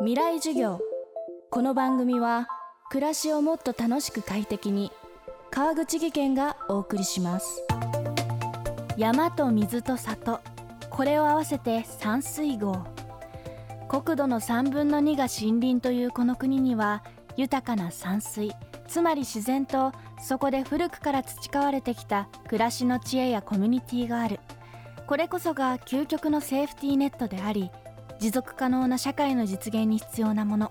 未来授業。この番組は暮らしをもっと楽しく快適に川口義賢がお送りします。山と水と里これを合わせて山水郷国土の3分の2が森林というこの国には豊かな山水つまり自然とそこで古くから培われてきた暮らしの知恵やコミュニティがある。これこそが究極のセーフティーネットであり持続可能な社会の実現に必要なもの。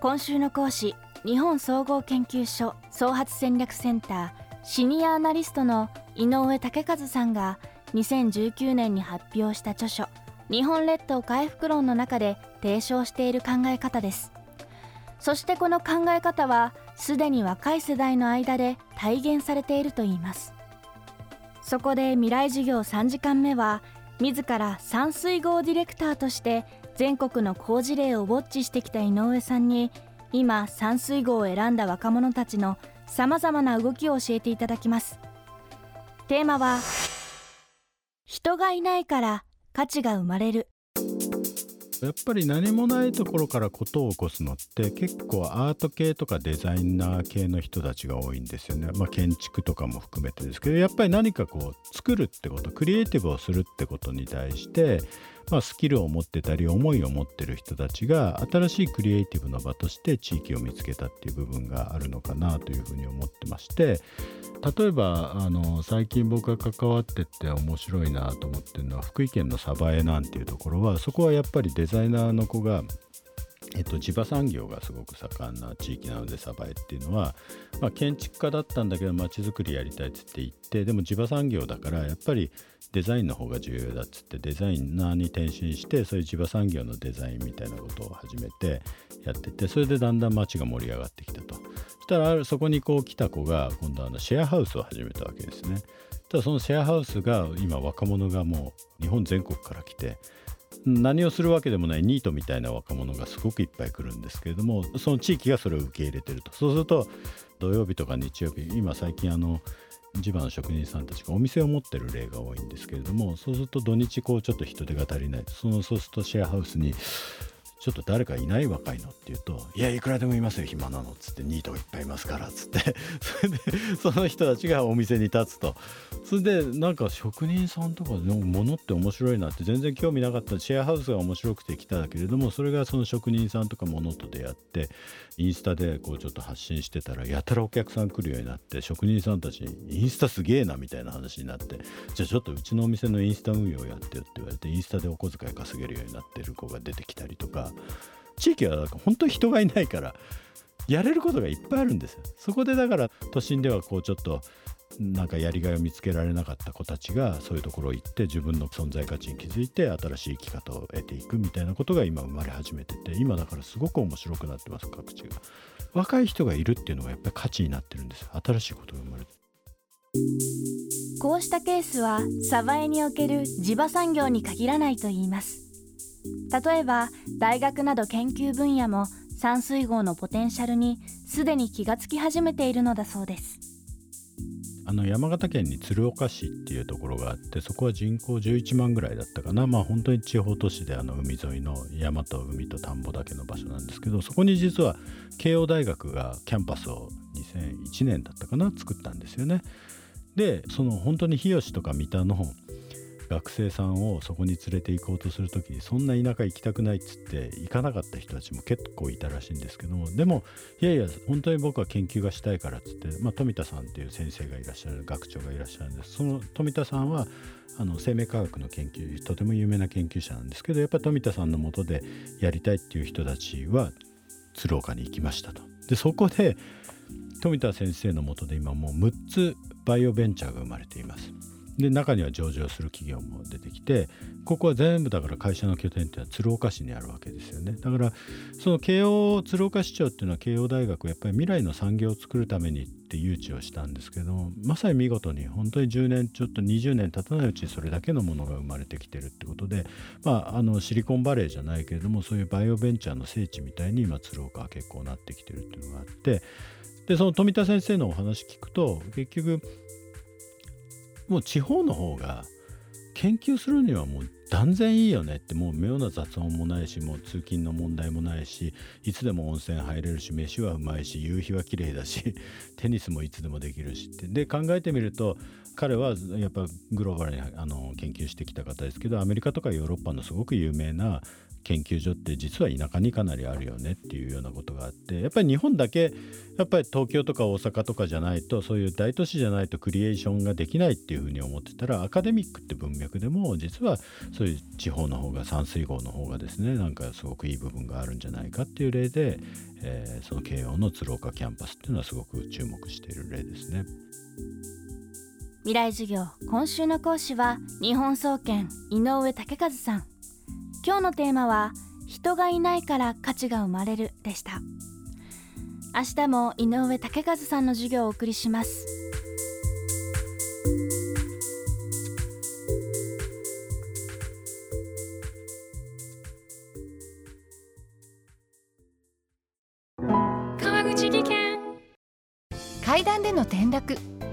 今週の講師日本総合研究所創発戦略センターシニアアナリストの井上武和さんが2019年に発表した著書「日本列島回復論」の中で提唱している考え方です。そしてこの考え方はすでに若い世代の間で体現されているといいます。そこで未来授業3時間目は自ら山水号ディレクターとして全国の好事例をウォッチしてきた井上さんに今山水号を選んだ若者たちのさまざまな動きを教えていただきます。テーマは人がいないから価値が生まれる。やっぱり何もないところから事を起こすのって結構アート系とかデザイナー系の人たちが多いんですよね。まあ建築とかも含めてですけどやっぱり何かこう作るってことクリエイティブをするってことに対してまあ、スキルを持ってたり思いを持ってる人たちが新しいクリエイティブの場として地域を見つけたっていう部分があるのかなというふうに思ってまして例えばあの最近僕が関わってって面白いなと思ってるのは福井県の鯖江なんていうところはそこはやっぱりデザイナーの子がえっと、地場産業がすごく盛んな地域なので鯖江っていうのは、まあ、建築家だったんだけど街づくりやりたいっつって言ってでも地場産業だからやっぱりデザインの方が重要だっつってデザイナーに転身してそういう地場産業のデザインみたいなことを始めてやっててそれでだんだん街が盛り上がってきたと。そしたらそこにこう来た子が今度はあのシェアハウスを始めたわけですね。ただそのシェアハウスが今若者がもう日本全国から来て何をするわけでもないニートみたいな若者がすごくいっぱい来るんですけれどもその地域がそれを受け入れてると。そうすると土曜日とか日曜日今最近あの地場の職人さんたちがお店を持ってる例が多いんですけれどもそうすると土日こうちょっと人手が足りないそのそうするとシェアハウスにちょっと誰かいない若いのって言うと「いやいくらでもいますよ暇なの」っつって「ニートがいっぱいいますから」っつって。それでその人たちがお店に立つと。それでなんか職人さんとかのものって面白いなって全然興味なかった。シェアハウスが面白くて来たけれどもそれがその職人さんとかものと出会ってインスタでこうちょっと発信してたらやたらお客さん来るようになって職人さんたちにインスタすげえなみたいな話になってじゃあちょっとうちのお店のインスタ運用やってよって言われてインスタでお小遣い稼げるようになってる子が出てきたりとか地域は本当に人がいないからやれることがいっぱいあるんですよ。そこでだから都心ではこうちょっとなんかやりがいを見つけられなかった子たちがそういうところ行って自分の存在価値に気づいて新しい生き方を得ていくみたいなことが今生まれ始めてて今だからすごく面白くなってます各地が。若い人がいるっていうのがやっぱり価値になってるんです新しいことが生まれて。こうしたケースは鯖江における地場産業に限らないといいます。例えば大学など研究分野も山水号のポテンシャルにすでに気がつき始めているのだそうですあの山形県に鶴岡市っていうところがあってそこは人口11万ぐらいだったかなまあ本当に地方都市であの海沿いの山と海と田んぼだけの場所なんですけどそこに実は慶応大学がキャンパスを2001年だったかな作ったんですよね。でその本当に日吉とか三田の学生さんをそこに連れて行こうとする時にそんな田舎行きたくないっつって行かなかった人たちも結構いたらしいんですけどもでもいやいや本当に僕は研究がしたいからっつって、まあ、富田さんっていう先生がいらっしゃる学長がいらっしゃるんですその富田さんはあの生命科学の研究とても有名な研究者なんですけどやっぱり富田さんのもとでやりたいっていう人たちは鶴岡に行きましたと。でそこで富田先生のもとで今もう6つバイオベンチャーが生まれています。で中には上場する企業も出てきてここは全部だから会社の拠点っていうのは鶴岡市にあるわけですよね。だからその慶応鶴岡市長っていうのは慶応大学やっぱり未来の産業を作るためにって誘致をしたんですけどまさに見事に本当に10年ちょっと20年経たないうちにそれだけのものが生まれてきてるってことでまああのシリコンバレーじゃないけれどもそういうバイオベンチャーの聖地みたいに今鶴岡は結構なってきてるっていうのがあってでその富田先生のお話聞くと結局もう地方の方が研究するにはもう断然いいよねってもう妙な雑音もないしもう通勤の問題もないしいつでも温泉入れるし飯はうまいし夕日は綺麗だしテニスもいつでもできるしって。で考えてみると彼はやっぱグローバルにあの研究してきた方ですけどアメリカとかヨーロッパのすごく有名な研究所って実は田舎にかなりあるよねっていうようなことがあってやっぱり日本だけやっぱり東京とか大阪とかじゃないとそういう大都市じゃないとクリエーションができないっていうふうに思ってたらアカデミックって文脈でも実はそういう地方の方が山水郷の方がですねなんかすごくいい部分があるんじゃないかっていう例で、えー、その慶応の鶴岡キャンパスっていうのはすごく注目している例ですね。未来授業今週の講師は日本総研井上武和さん。今日のテーマは人がいないから価値が生まれるでした。明日も井上武和さんの授業をお送りします。川口技研。階段での転落